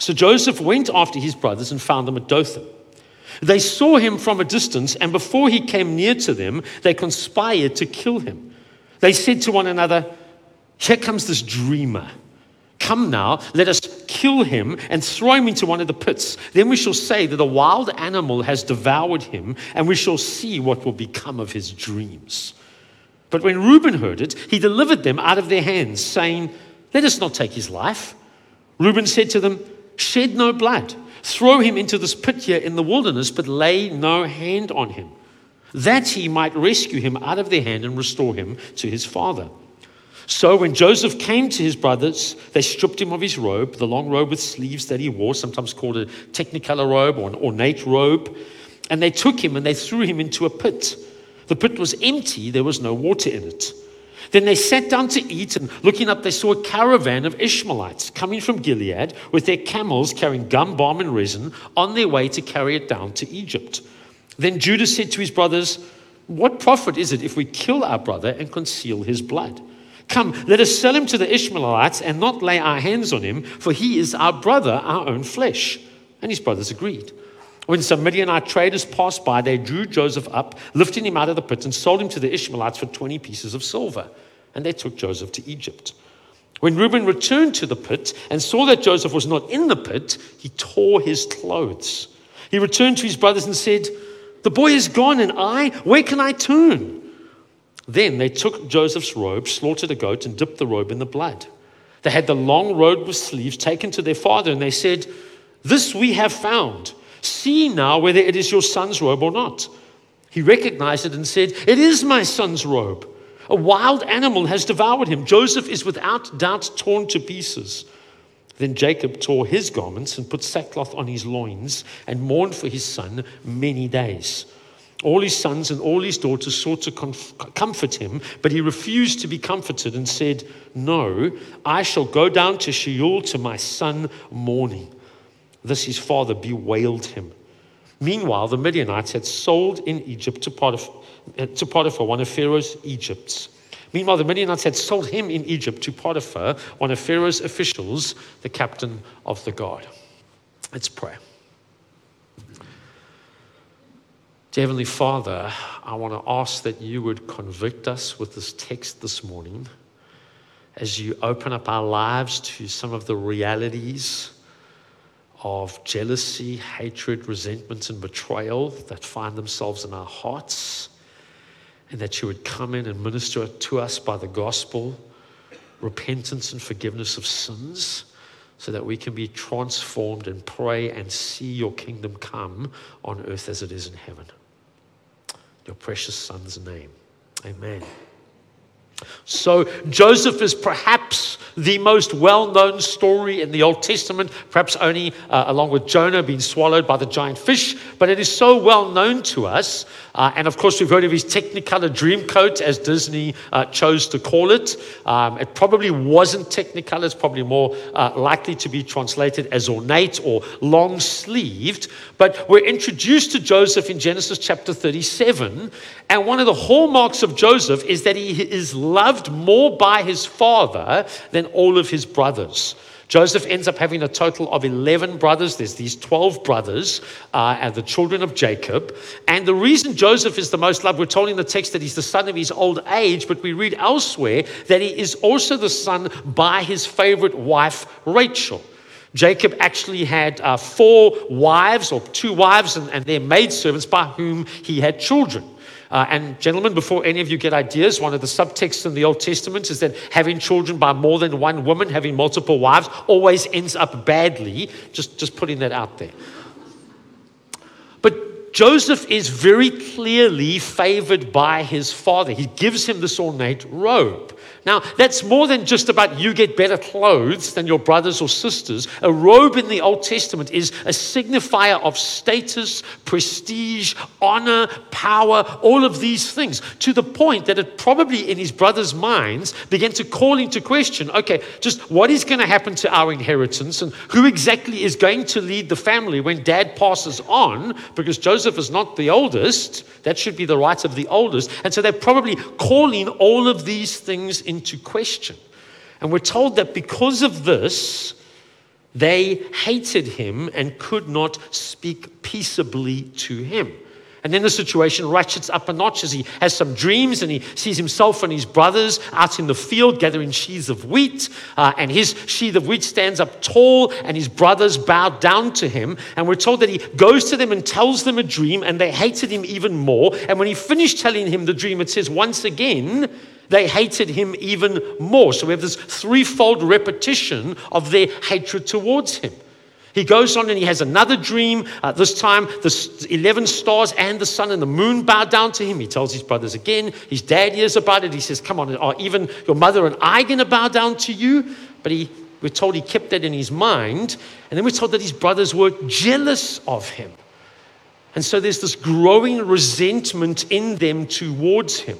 So Joseph went after his brothers and found them at Dothan. They saw him from a distance, and before he came near to them, they conspired to kill him. They said to one another, Here comes this dreamer. Come now, let us kill him and throw him into one of the pits. Then we shall say that a wild animal has devoured him, and we shall see what will become of his dreams. But when Reuben heard it, he delivered them out of their hands, saying, Let us not take his life. Reuben said to them, Shed no blood. Throw him into this pit here in the wilderness, but lay no hand on him, that he might rescue him out of their hand and restore him to his father. So when Joseph came to his brothers, they stripped him of his robe, the long robe with sleeves that he wore, sometimes called a technicolor robe or an ornate robe. And they took him and they threw him into a pit. The pit was empty, there was no water in it. Then they sat down to eat, and looking up, they saw a caravan of Ishmaelites coming from Gilead with their camels carrying gum, balm, and resin on their way to carry it down to Egypt. Then Judah said to his brothers, What profit is it if we kill our brother and conceal his blood? Come, let us sell him to the Ishmaelites and not lay our hands on him, for he is our brother, our own flesh. And his brothers agreed. When some Midianite traders passed by, they drew Joseph up, lifting him out of the pit, and sold him to the Ishmaelites for 20 pieces of silver. And they took Joseph to Egypt. When Reuben returned to the pit and saw that Joseph was not in the pit, he tore his clothes. He returned to his brothers and said, The boy is gone, and I, where can I turn? Then they took Joseph's robe, slaughtered a goat, and dipped the robe in the blood. They had the long robe with sleeves taken to their father, and they said, This we have found. See now whether it is your son's robe or not. He recognized it and said, It is my son's robe. A wild animal has devoured him. Joseph is without doubt torn to pieces. Then Jacob tore his garments and put sackcloth on his loins and mourned for his son many days. All his sons and all his daughters sought to comfort him, but he refused to be comforted and said, No, I shall go down to Sheol to my son mourning. This his father bewailed him. Meanwhile, the Midianites had sold in Egypt to Potiphar, to Potiphar, one of Pharaoh's Egypts. Meanwhile, the Midianites had sold him in Egypt to Potiphar, one of Pharaoh's officials, the captain of the guard. Let's pray. Dear Heavenly Father, I want to ask that you would convict us with this text this morning as you open up our lives to some of the realities of jealousy, hatred, resentment, and betrayal that find themselves in our hearts, and that you would come in and minister to us by the gospel, repentance and forgiveness of sins, so that we can be transformed and pray and see your kingdom come on earth as it is in heaven. Your precious Son's name. Amen. So, Joseph is perhaps the most well known story in the Old Testament, perhaps only uh, along with Jonah being swallowed by the giant fish, but it is so well known to us. Uh, and of course, we've heard of his Technicolor dream coat, as Disney uh, chose to call it. Um, it probably wasn't Technicolor, it's probably more uh, likely to be translated as ornate or long sleeved. But we're introduced to Joseph in Genesis chapter 37. And one of the hallmarks of Joseph is that he is loved more by his father than all of his brothers. Joseph ends up having a total of 11 brothers. There's these 12 brothers, uh, and the children of Jacob. And the reason Joseph is the most loved, we're told in the text that he's the son of his old age, but we read elsewhere that he is also the son by his favorite wife, Rachel. Jacob actually had uh, four wives, or two wives, and, and their maidservants by whom he had children. Uh, and, gentlemen, before any of you get ideas, one of the subtexts in the Old Testament is that having children by more than one woman, having multiple wives, always ends up badly. Just, just putting that out there. But Joseph is very clearly favored by his father. He gives him this ornate robe. Now, that's more than just about you get better clothes than your brothers or sisters. A robe in the Old Testament is a signifier of status, prestige, honor, power, all of these things, to the point that it probably in his brothers' minds began to call into question okay, just what is going to happen to our inheritance and who exactly is going to lead the family when dad passes on, because Joseph is not the oldest. That should be the right of the oldest. And so they're probably calling all of these things into question. And we're told that because of this, They hated him and could not speak peaceably to him. And then the situation ratchets up a notch as he has some dreams and he sees himself and his brothers out in the field gathering sheaves of wheat. Uh, and his sheaf of wheat stands up tall and his brothers bow down to him. And we're told that he goes to them and tells them a dream and they hated him even more. And when he finished telling him the dream, it says, once again, they hated him even more. So we have this threefold repetition of their hatred towards him. He goes on and he has another dream. Uh, this time, the 11 stars and the sun and the moon bow down to him. He tells his brothers again. His dad hears about it. He says, Come on, are even your mother and I going to bow down to you? But he, we're told he kept that in his mind. And then we're told that his brothers were jealous of him. And so there's this growing resentment in them towards him.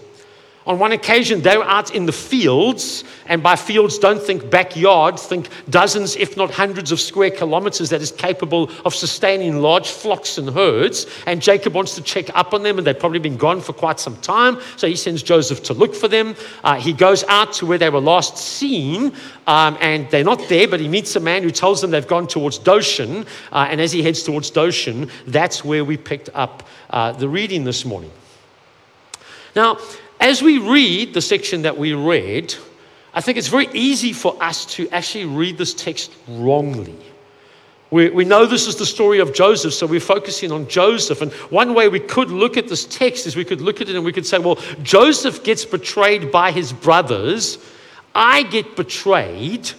On one occasion, they were out in the fields, and by fields, don't think backyard, think dozens, if not hundreds of square kilometers that is capable of sustaining large flocks and herds. And Jacob wants to check up on them, and they've probably been gone for quite some time. So he sends Joseph to look for them. Uh, he goes out to where they were last seen, um, and they're not there, but he meets a man who tells them they've gone towards Dothan. Uh, and as he heads towards Dothan, that's where we picked up uh, the reading this morning. Now, as we read the section that we read, I think it's very easy for us to actually read this text wrongly. We, we know this is the story of Joseph, so we're focusing on Joseph. And one way we could look at this text is we could look at it and we could say, well, Joseph gets betrayed by his brothers, I get betrayed,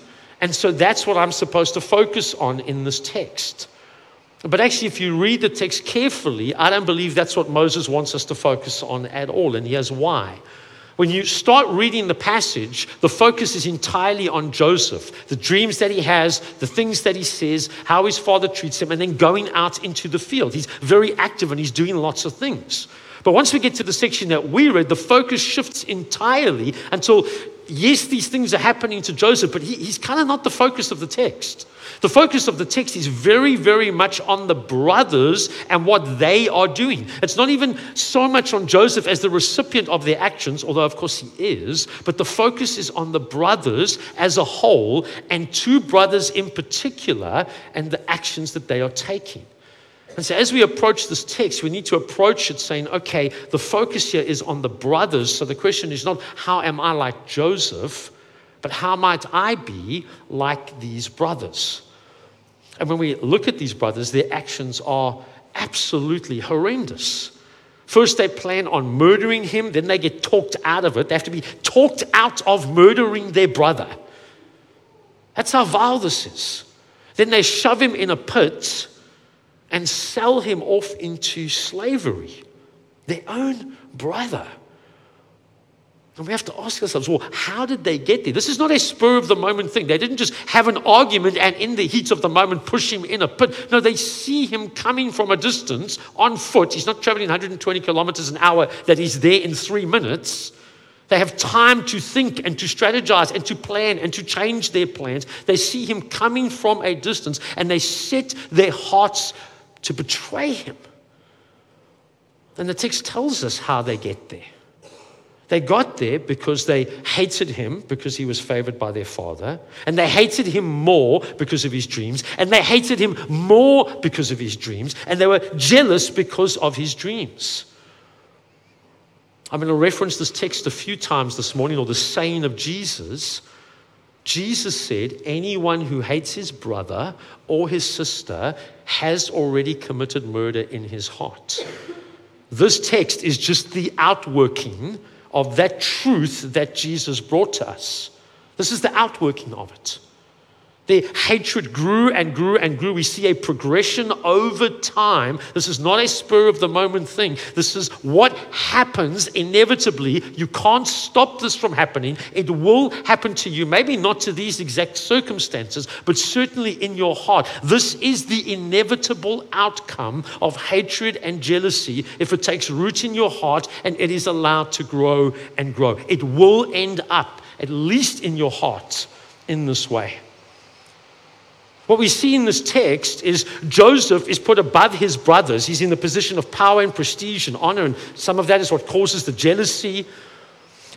and so that's what I'm supposed to focus on in this text. But actually, if you read the text carefully, I don't believe that's what Moses wants us to focus on at all. And here's why. When you start reading the passage, the focus is entirely on Joseph, the dreams that he has, the things that he says, how his father treats him, and then going out into the field. He's very active and he's doing lots of things. But once we get to the section that we read, the focus shifts entirely until, yes, these things are happening to Joseph, but he, he's kind of not the focus of the text. The focus of the text is very, very much on the brothers and what they are doing. It's not even so much on Joseph as the recipient of their actions, although, of course, he is, but the focus is on the brothers as a whole and two brothers in particular and the actions that they are taking. And so, as we approach this text, we need to approach it saying, okay, the focus here is on the brothers. So, the question is not, how am I like Joseph, but how might I be like these brothers? And when we look at these brothers, their actions are absolutely horrendous. First, they plan on murdering him, then they get talked out of it. They have to be talked out of murdering their brother. That's how vile this is. Then they shove him in a pit and sell him off into slavery. Their own brother. And we have to ask ourselves, well, how did they get there? This is not a spur of the moment thing. They didn't just have an argument and in the heat of the moment push him in a pit. No, they see him coming from a distance on foot. He's not traveling 120 kilometers an hour, that he's there in three minutes. They have time to think and to strategize and to plan and to change their plans. They see him coming from a distance and they set their hearts to betray him. And the text tells us how they get there. They got there because they hated him because he was favored by their father. And they hated him more because of his dreams. And they hated him more because of his dreams. And they were jealous because of his dreams. I'm going to reference this text a few times this morning, or the saying of Jesus. Jesus said, Anyone who hates his brother or his sister has already committed murder in his heart. This text is just the outworking of that truth that Jesus brought to us. This is the outworking of it. Their hatred grew and grew and grew. We see a progression over time. This is not a spur of the moment thing. This is what happens inevitably. You can't stop this from happening. It will happen to you. Maybe not to these exact circumstances, but certainly in your heart. This is the inevitable outcome of hatred and jealousy if it takes root in your heart and it is allowed to grow and grow. It will end up, at least in your heart, in this way. What we see in this text is Joseph is put above his brothers. He's in the position of power and prestige and honor, and some of that is what causes the jealousy.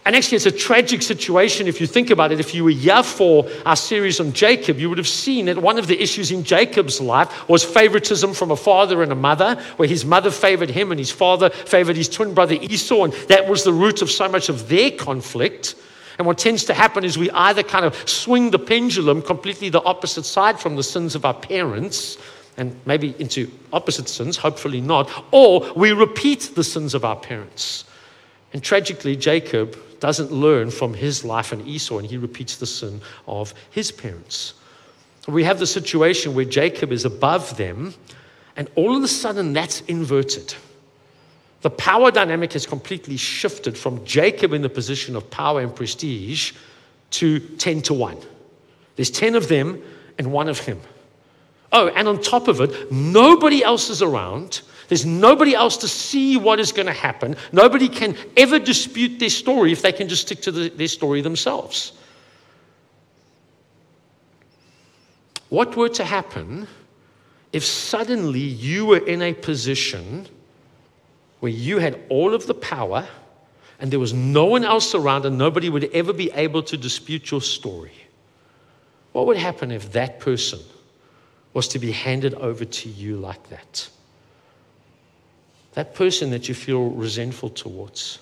And actually, it's a tragic situation if you think about it. If you were here for our series on Jacob, you would have seen that one of the issues in Jacob's life was favoritism from a father and a mother, where his mother favored him and his father favored his twin brother Esau. And that was the root of so much of their conflict. And what tends to happen is we either kind of swing the pendulum completely the opposite side from the sins of our parents and maybe into opposite sins, hopefully not, or we repeat the sins of our parents. And tragically, Jacob doesn't learn from his life and Esau, and he repeats the sin of his parents. We have the situation where Jacob is above them, and all of a sudden that's inverted. The power dynamic has completely shifted from Jacob in the position of power and prestige to 10 to 1. There's 10 of them and one of him. Oh, and on top of it, nobody else is around. There's nobody else to see what is going to happen. Nobody can ever dispute their story if they can just stick to the, their story themselves. What were to happen if suddenly you were in a position where you had all of the power and there was no one else around and nobody would ever be able to dispute your story? What would happen if that person was to be handed over to you like that. That person that you feel resentful towards,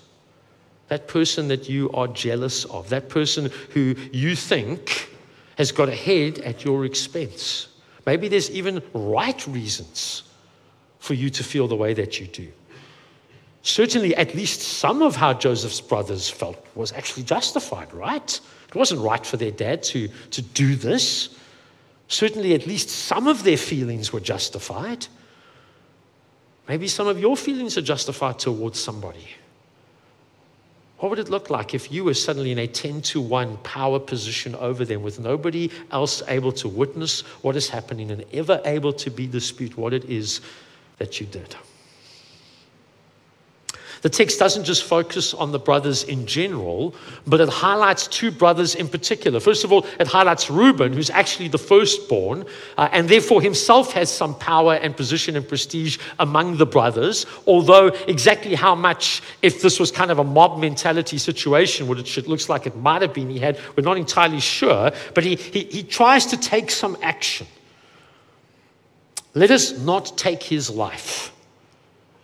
that person that you are jealous of, that person who you think has got ahead at your expense. Maybe there's even right reasons for you to feel the way that you do. Certainly, at least some of how Joseph's brothers felt was actually justified, right? It wasn't right for their dad to, to do this. Certainly, at least some of their feelings were justified. Maybe some of your feelings are justified towards somebody. What would it look like if you were suddenly in a 10 to 1 power position over them with nobody else able to witness what is happening and ever able to be dispute what it is that you did? The text doesn't just focus on the brothers in general, but it highlights two brothers in particular. First of all, it highlights Reuben, who's actually the firstborn, uh, and therefore himself has some power and position and prestige among the brothers. Although, exactly how much, if this was kind of a mob mentality situation, which it looks like it might have been, he had, we're not entirely sure, but he, he, he tries to take some action. Let us not take his life.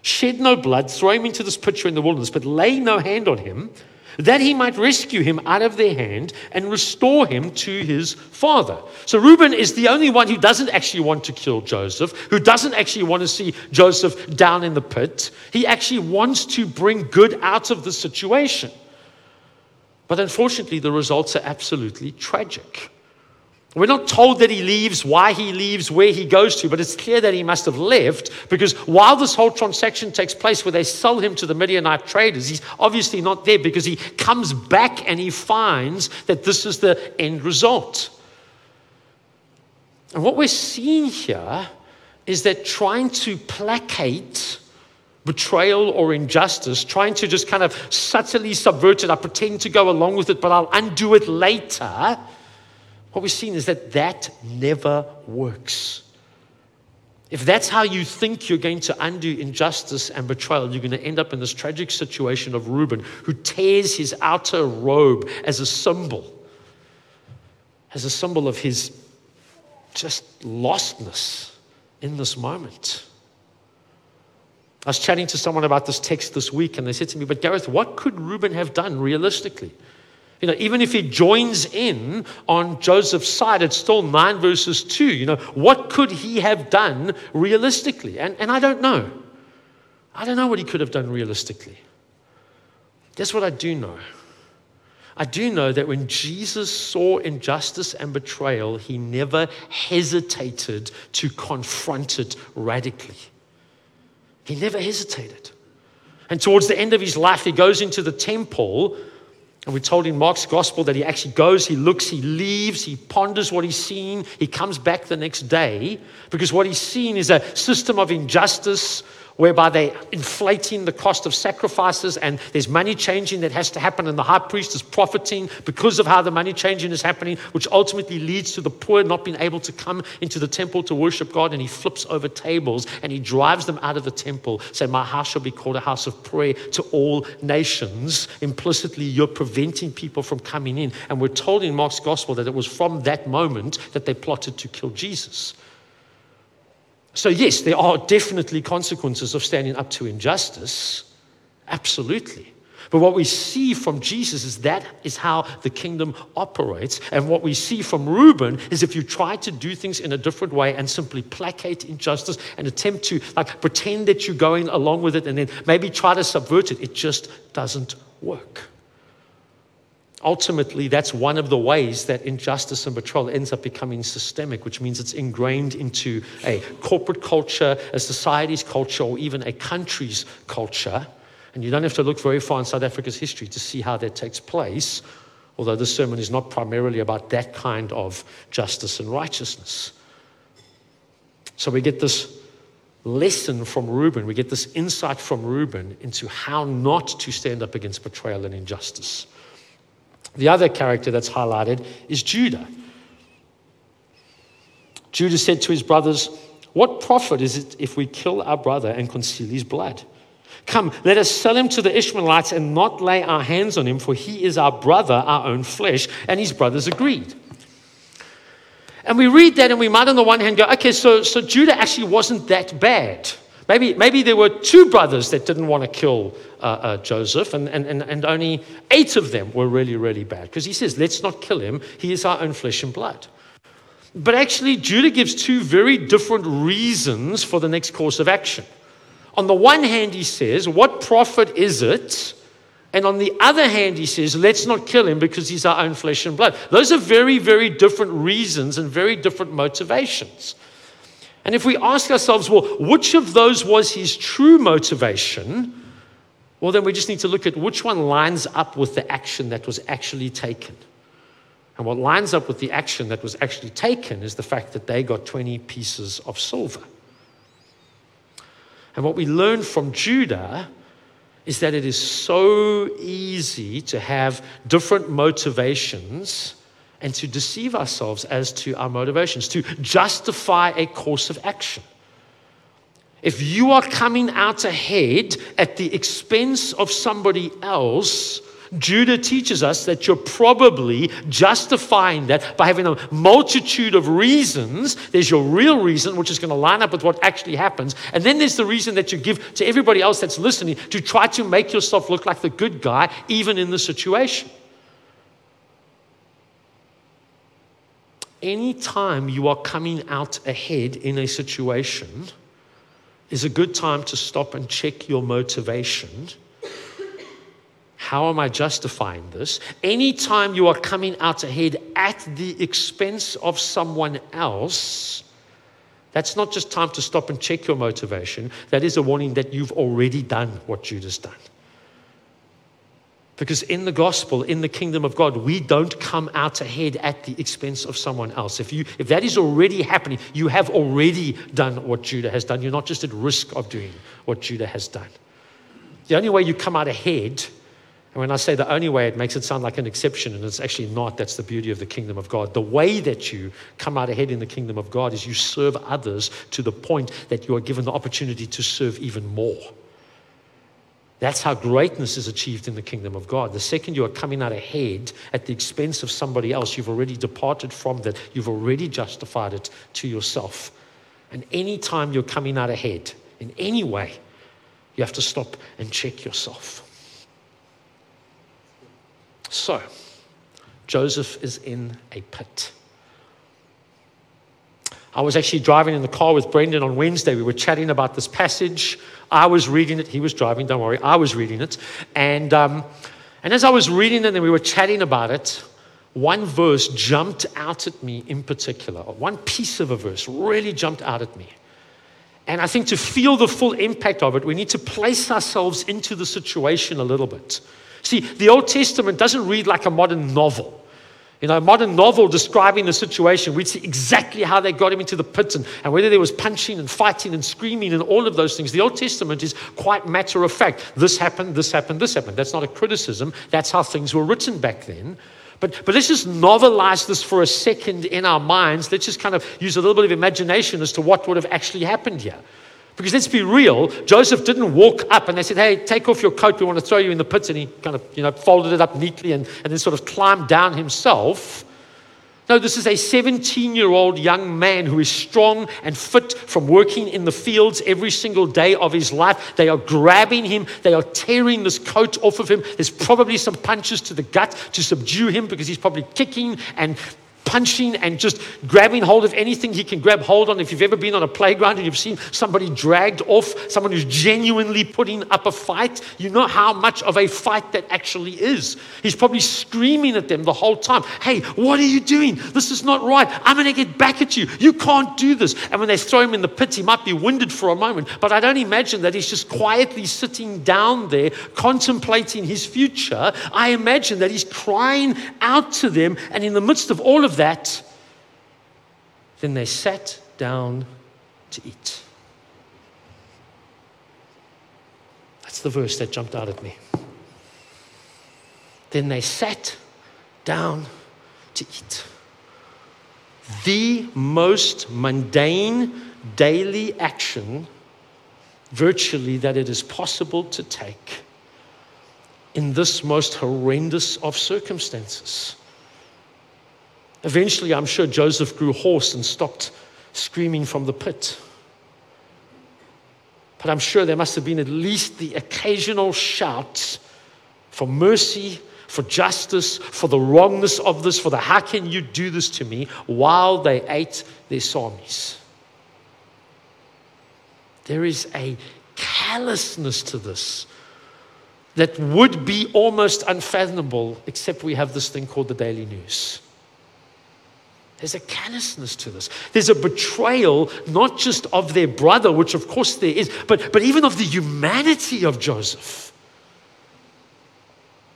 Shed no blood, throw him into this pitcher in the wilderness, but lay no hand on him, that he might rescue him out of their hand and restore him to his father. So Reuben is the only one who doesn't actually want to kill Joseph, who doesn't actually want to see Joseph down in the pit. He actually wants to bring good out of the situation. But unfortunately, the results are absolutely tragic. We're not told that he leaves, why he leaves, where he goes to, but it's clear that he must have left because while this whole transaction takes place where they sell him to the Midianite traders, he's obviously not there because he comes back and he finds that this is the end result. And what we're seeing here is that trying to placate betrayal or injustice, trying to just kind of subtly subvert it, I pretend to go along with it, but I'll undo it later what we've seen is that that never works. If that's how you think you're going to undo injustice and betrayal, you're going to end up in this tragic situation of Reuben, who tears his outer robe as a symbol, as a symbol of his just lostness in this moment. I was chatting to someone about this text this week, and they said to me, But Gareth, what could Reuben have done realistically? You know, even if he joins in on Joseph's side, it's still 9 verses 2. You know, what could he have done realistically? And, and I don't know. I don't know what he could have done realistically. Guess what I do know? I do know that when Jesus saw injustice and betrayal, he never hesitated to confront it radically. He never hesitated. And towards the end of his life, he goes into the temple and we're told in Mark's gospel that he actually goes, he looks, he leaves, he ponders what he's seen, he comes back the next day because what he's seen is a system of injustice, whereby they're inflating the cost of sacrifices and there's money changing that has to happen, and the high priest is profiting because of how the money changing is happening, which ultimately leads to the poor not being able to come into the temple to worship God. And he flips over tables and he drives them out of the temple, saying, My house shall be called a house of prayer to all nations. Implicitly, you're preventing people from coming in. And we're told in Mark's gospel that it was from that moment that they plotted to kill Jesus. So, yes, there are definitely consequences of standing up to injustice. Absolutely. But what we see from Jesus is that is how the kingdom operates. And what we see from Reuben is if you try to do things in a different way and simply placate injustice and attempt to like pretend that you're going along with it and then maybe try to subvert it, it just doesn't work. Ultimately, that's one of the ways that injustice and betrayal ends up becoming systemic, which means it's ingrained into a corporate culture, a society's culture, or even a country's culture. And you don't have to look very far in South Africa's history to see how that takes place, although this sermon is not primarily about that kind of justice and righteousness. So we get this lesson from Reuben, we get this insight from Reuben into how not to stand up against betrayal and injustice. The other character that's highlighted is Judah. Judah said to his brothers, What profit is it if we kill our brother and conceal his blood? Come, let us sell him to the Ishmaelites and not lay our hands on him, for he is our brother, our own flesh. And his brothers agreed. And we read that and we might, on the one hand, go, okay, so, so Judah actually wasn't that bad. Maybe, maybe there were two brothers that didn't want to kill uh, uh, Joseph, and, and, and, and only eight of them were really, really bad. Because he says, let's not kill him. He is our own flesh and blood. But actually, Judah gives two very different reasons for the next course of action. On the one hand, he says, What profit is it? And on the other hand, he says, Let's not kill him because he's our own flesh and blood. Those are very, very different reasons and very different motivations. And if we ask ourselves, well, which of those was his true motivation? Well, then we just need to look at which one lines up with the action that was actually taken. And what lines up with the action that was actually taken is the fact that they got 20 pieces of silver. And what we learn from Judah is that it is so easy to have different motivations and to deceive ourselves as to our motivations, to justify a course of action. If you are coming out ahead at the expense of somebody else, Judah teaches us that you're probably justifying that by having a multitude of reasons. There's your real reason, which is going to line up with what actually happens. And then there's the reason that you give to everybody else that's listening to try to make yourself look like the good guy, even in the situation. Anytime you are coming out ahead in a situation is a good time to stop and check your motivation. How am I justifying this? Anytime you are coming out ahead at the expense of someone else, that's not just time to stop and check your motivation. That is a warning that you've already done what Judah's done. Because in the gospel, in the kingdom of God, we don't come out ahead at the expense of someone else. If, you, if that is already happening, you have already done what Judah has done. You're not just at risk of doing what Judah has done. The only way you come out ahead, and when I say the only way, it makes it sound like an exception, and it's actually not. That's the beauty of the kingdom of God. The way that you come out ahead in the kingdom of God is you serve others to the point that you are given the opportunity to serve even more. That's how greatness is achieved in the kingdom of God. The second you are coming out ahead at the expense of somebody else, you've already departed from that. You've already justified it to yourself. And any time you're coming out ahead in any way, you have to stop and check yourself. So, Joseph is in a pit. I was actually driving in the car with Brendan on Wednesday. We were chatting about this passage. I was reading it. He was driving, don't worry. I was reading it. And, um, and as I was reading it and we were chatting about it, one verse jumped out at me in particular. One piece of a verse really jumped out at me. And I think to feel the full impact of it, we need to place ourselves into the situation a little bit. See, the Old Testament doesn't read like a modern novel. In a modern novel describing the situation, we'd see exactly how they got him into the pit and, and whether there was punching and fighting and screaming and all of those things. The Old Testament is quite matter of fact. This happened, this happened, this happened. That's not a criticism. That's how things were written back then. But, but let's just novelize this for a second in our minds. Let's just kind of use a little bit of imagination as to what would have actually happened here. Because let's be real, Joseph didn't walk up and they said, Hey, take off your coat, we want to throw you in the pits. And he kind of, you know, folded it up neatly and, and then sort of climbed down himself. No, this is a 17 year old young man who is strong and fit from working in the fields every single day of his life. They are grabbing him, they are tearing this coat off of him. There's probably some punches to the gut to subdue him because he's probably kicking and punching and just grabbing hold of anything he can grab hold on. If you've ever been on a playground and you've seen somebody dragged off, someone who's genuinely putting up a fight, you know how much of a fight that actually is. He's probably screaming at them the whole time Hey, what are you doing? This is not right. I'm going to get back at you. You can't do this. And when they throw him in the pit, he might be winded for a moment. But I don't imagine that he's just quietly sitting down there contemplating his future. I imagine that he's crying out to them. And in the midst of all of that, then they sat down to eat. That's the verse that jumped out at me. Then they sat down to eat. The most mundane daily action, virtually, that it is possible to take in this most horrendous of circumstances. Eventually, I'm sure Joseph grew hoarse and stopped screaming from the pit. But I'm sure there must have been at least the occasional shout for mercy, for justice, for the wrongness of this, for the how can you do this to me while they ate their samis. There is a callousness to this that would be almost unfathomable, except we have this thing called the daily news. There's a callousness to this. There's a betrayal, not just of their brother, which of course there is, but, but even of the humanity of Joseph.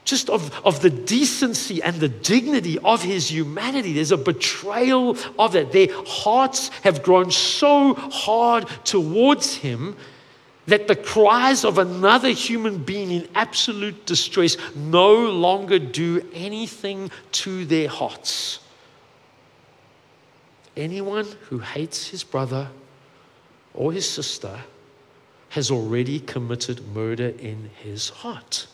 Just of, of the decency and the dignity of his humanity. There's a betrayal of that. Their hearts have grown so hard towards him that the cries of another human being in absolute distress no longer do anything to their hearts. Anyone who hates his brother or his sister has already committed murder in his heart.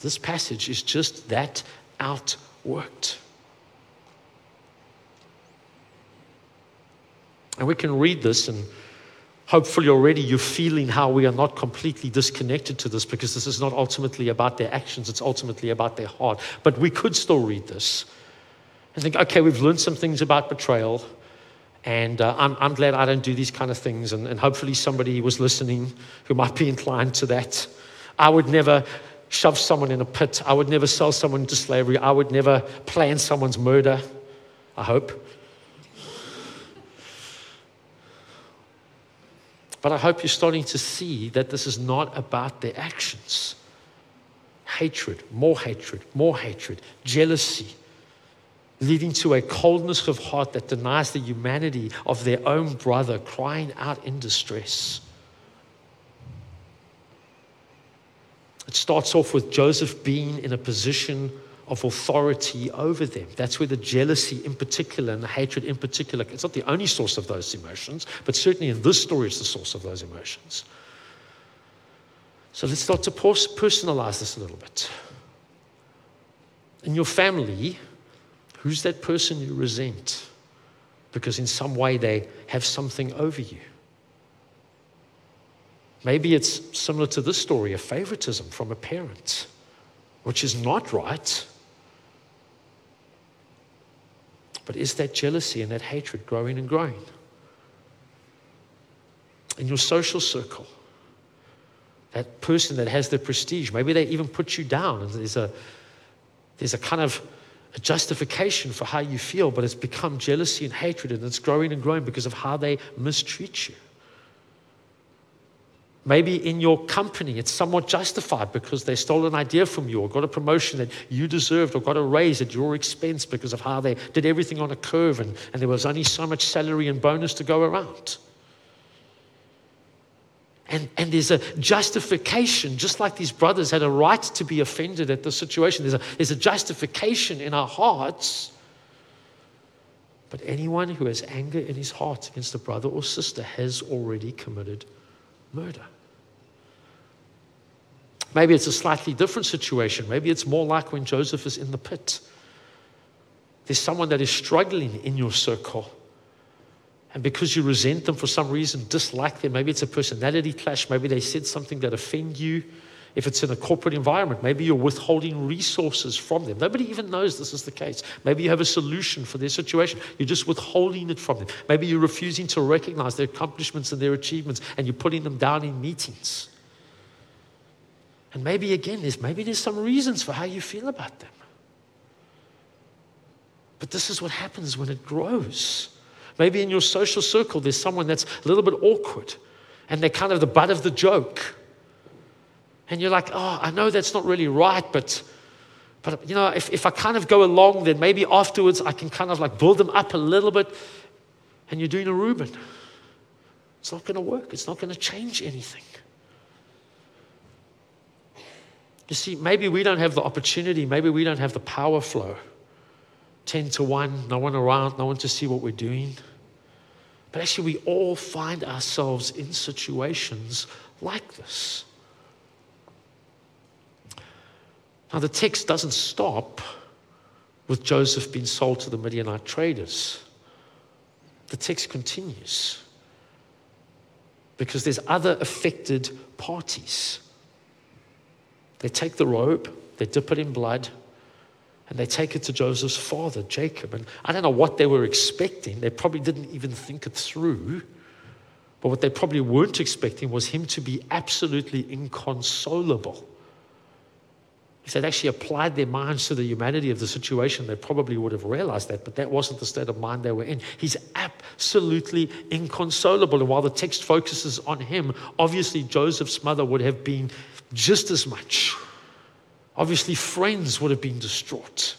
This passage is just that outworked. And we can read this, and hopefully, already you're feeling how we are not completely disconnected to this because this is not ultimately about their actions, it's ultimately about their heart. But we could still read this and think, okay, we've learned some things about betrayal. And uh, I'm, I'm glad I don't do these kind of things. And, and hopefully, somebody was listening who might be inclined to that. I would never shove someone in a pit. I would never sell someone into slavery. I would never plan someone's murder. I hope. But I hope you're starting to see that this is not about their actions. Hatred, more hatred, more hatred, jealousy, leading to a coldness of heart that denies the humanity of their own brother crying out in distress. It starts off with Joseph being in a position of authority over them. That's where the jealousy in particular and the hatred in particular, it's not the only source of those emotions, but certainly in this story, it's the source of those emotions. So let's start to personalize this a little bit. In your family, Who's that person you resent? Because in some way they have something over you. Maybe it's similar to this story of favoritism from a parent, which is not right. But is that jealousy and that hatred growing and growing? In your social circle, that person that has the prestige, maybe they even put you down, there's a, there's a kind of a justification for how you feel, but it's become jealousy and hatred, and it's growing and growing because of how they mistreat you. Maybe in your company, it's somewhat justified because they stole an idea from you or got a promotion that you deserved or got a raise at your expense because of how they did everything on a curve and, and there was only so much salary and bonus to go around. And, and there's a justification, just like these brothers had a right to be offended at the situation. There's a, there's a justification in our hearts. But anyone who has anger in his heart against a brother or sister has already committed murder. Maybe it's a slightly different situation. Maybe it's more like when Joseph is in the pit. There's someone that is struggling in your circle. And because you resent them for some reason, dislike them, maybe it's a personality clash, maybe they said something that offend you. If it's in a corporate environment, maybe you're withholding resources from them. Nobody even knows this is the case. Maybe you have a solution for their situation. You're just withholding it from them. Maybe you're refusing to recognize their accomplishments and their achievements and you're putting them down in meetings. And maybe again, there's maybe there's some reasons for how you feel about them. But this is what happens when it grows. Maybe in your social circle, there's someone that's a little bit awkward and they're kind of the butt of the joke. And you're like, oh, I know that's not really right, but, but you know, if, if I kind of go along, then maybe afterwards I can kind of like build them up a little bit. And you're doing a Reuben. It's not going to work, it's not going to change anything. You see, maybe we don't have the opportunity, maybe we don't have the power flow. 10 to 1, no one around, no one to see what we're doing. But actually, we all find ourselves in situations like this. Now, the text doesn't stop with Joseph being sold to the Midianite traders. The text continues because there's other affected parties. They take the robe, they dip it in blood, and they take it to Joseph's father, Jacob. And I don't know what they were expecting. They probably didn't even think it through. But what they probably weren't expecting was him to be absolutely inconsolable. If they'd actually applied their minds to the humanity of the situation, they probably would have realized that, but that wasn't the state of mind they were in. He's absolutely inconsolable. And while the text focuses on him, obviously Joseph's mother would have been just as much. Obviously, friends would have been distraught.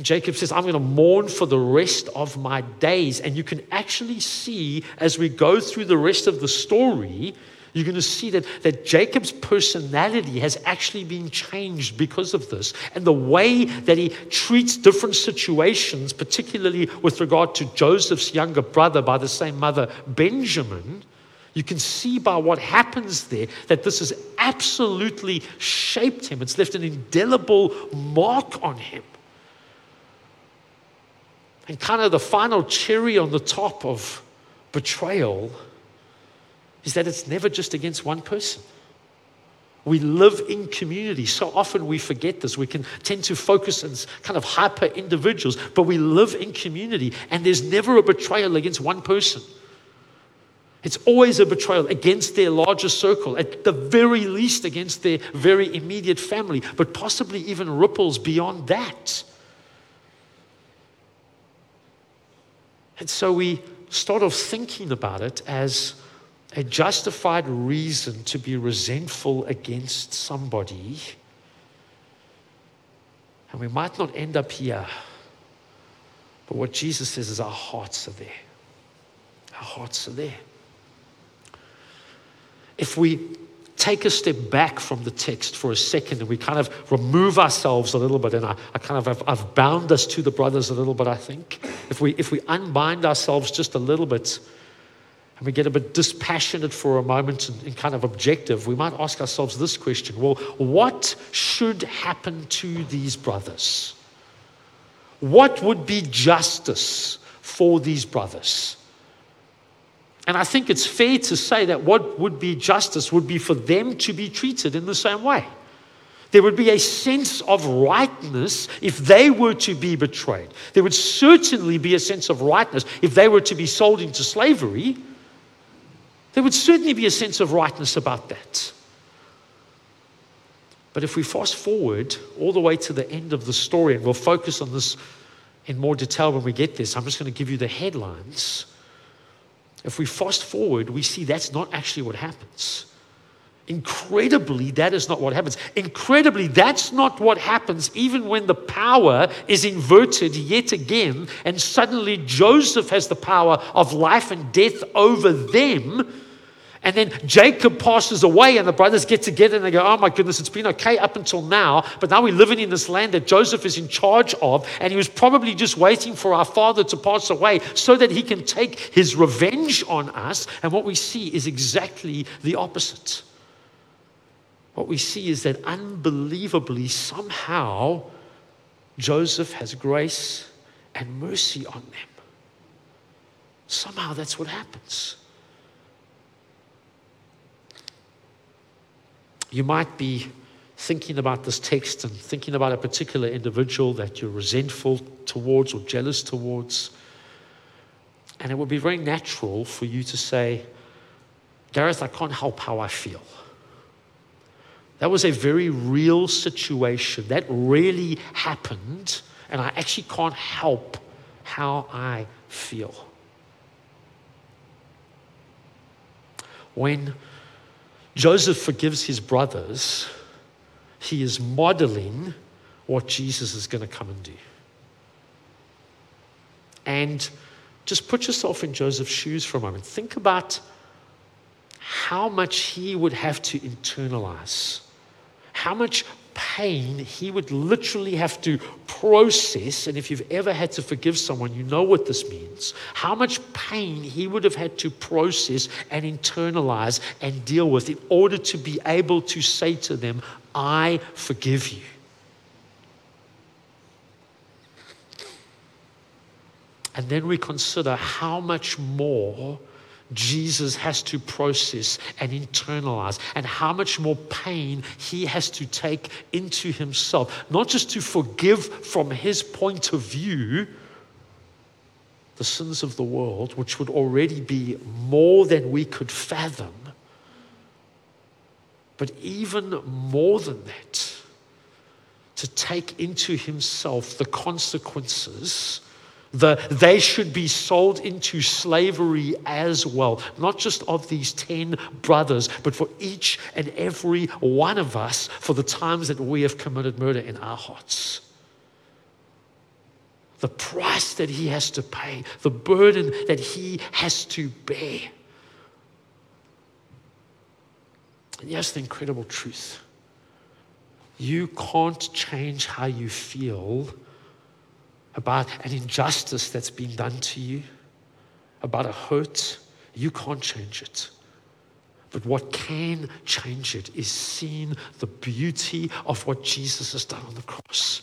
Jacob says, I'm going to mourn for the rest of my days. And you can actually see as we go through the rest of the story, you're going to see that, that Jacob's personality has actually been changed because of this. And the way that he treats different situations, particularly with regard to Joseph's younger brother by the same mother, Benjamin, you can see by what happens there that this has absolutely shaped him. It's left an indelible mark on him. And kind of the final cherry on the top of betrayal is that it's never just against one person. We live in community. So often we forget this. We can tend to focus on kind of hyper individuals, but we live in community, and there's never a betrayal against one person. It's always a betrayal against their larger circle, at the very least against their very immediate family, but possibly even ripples beyond that. And so we start off thinking about it as a justified reason to be resentful against somebody. And we might not end up here. But what Jesus says is our hearts are there. Our hearts are there if we take a step back from the text for a second and we kind of remove ourselves a little bit, and I, I kind of have, I've bound us to the brothers a little bit, I think. If we, if we unbind ourselves just a little bit and we get a bit dispassionate for a moment and, and kind of objective, we might ask ourselves this question well, what should happen to these brothers? What would be justice for these brothers? And I think it's fair to say that what would be justice would be for them to be treated in the same way. There would be a sense of rightness if they were to be betrayed. There would certainly be a sense of rightness if they were to be sold into slavery. There would certainly be a sense of rightness about that. But if we fast forward all the way to the end of the story, and we'll focus on this in more detail when we get this, I'm just going to give you the headlines. If we fast forward, we see that's not actually what happens. Incredibly, that is not what happens. Incredibly, that's not what happens even when the power is inverted yet again, and suddenly Joseph has the power of life and death over them. And then Jacob passes away, and the brothers get together and they go, Oh my goodness, it's been okay up until now, but now we're living in this land that Joseph is in charge of, and he was probably just waiting for our father to pass away so that he can take his revenge on us. And what we see is exactly the opposite what we see is that unbelievably, somehow, Joseph has grace and mercy on them. Somehow that's what happens. You might be thinking about this text and thinking about a particular individual that you're resentful towards or jealous towards. And it would be very natural for you to say, Gareth, I can't help how I feel. That was a very real situation. That really happened, and I actually can't help how I feel. When Joseph forgives his brothers, he is modeling what Jesus is going to come and do. And just put yourself in Joseph's shoes for a moment. Think about how much he would have to internalize how much pain he would literally have to process. And if you've ever had to forgive someone, you know what this means. How much pain he would have had to process and internalize and deal with in order to be able to say to them, I forgive you. And then we consider how much more Jesus has to process and internalize, and how much more pain he has to take into himself, not just to forgive from his point of view the sins of the world, which would already be more than we could fathom, but even more than that, to take into himself the consequences the, they should be sold into slavery as well, not just of these 10 brothers, but for each and every one of us for the times that we have committed murder in our hearts. The price that he has to pay, the burden that he has to bear. And here's the incredible truth you can't change how you feel about an injustice that's been done to you, about a hurt, you can't change it. But what can change it is seeing the beauty of what Jesus has done on the cross.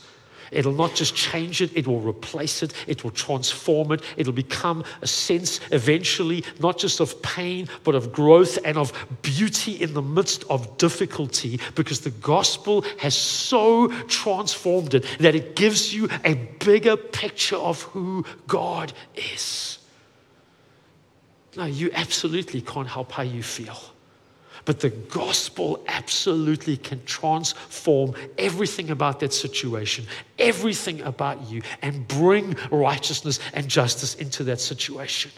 It'll not just change it, it will replace it, it will transform it. It'll become a sense eventually, not just of pain, but of growth and of beauty in the midst of difficulty because the gospel has so transformed it that it gives you a bigger picture of who God is. No, you absolutely can't help how you feel. But the gospel absolutely can transform everything about that situation, everything about you, and bring righteousness and justice into that situation.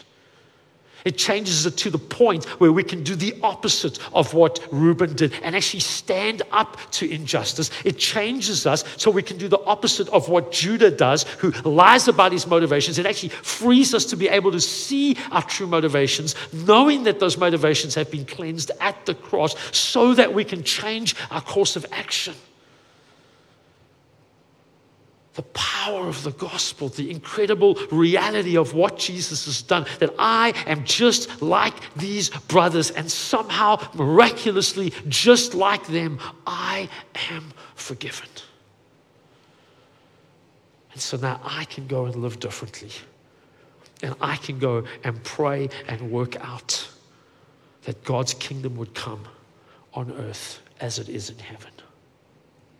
It changes it to the point where we can do the opposite of what Reuben did and actually stand up to injustice. It changes us so we can do the opposite of what Judah does, who lies about his motivations. It actually frees us to be able to see our true motivations, knowing that those motivations have been cleansed at the cross so that we can change our course of action the power of the gospel, the incredible reality of what Jesus has done, that I am just like these brothers, and somehow, miraculously, just like them, I am forgiven. And so now I can go and live differently. And I can go and pray and work out that God's kingdom would come on earth as it is in heaven.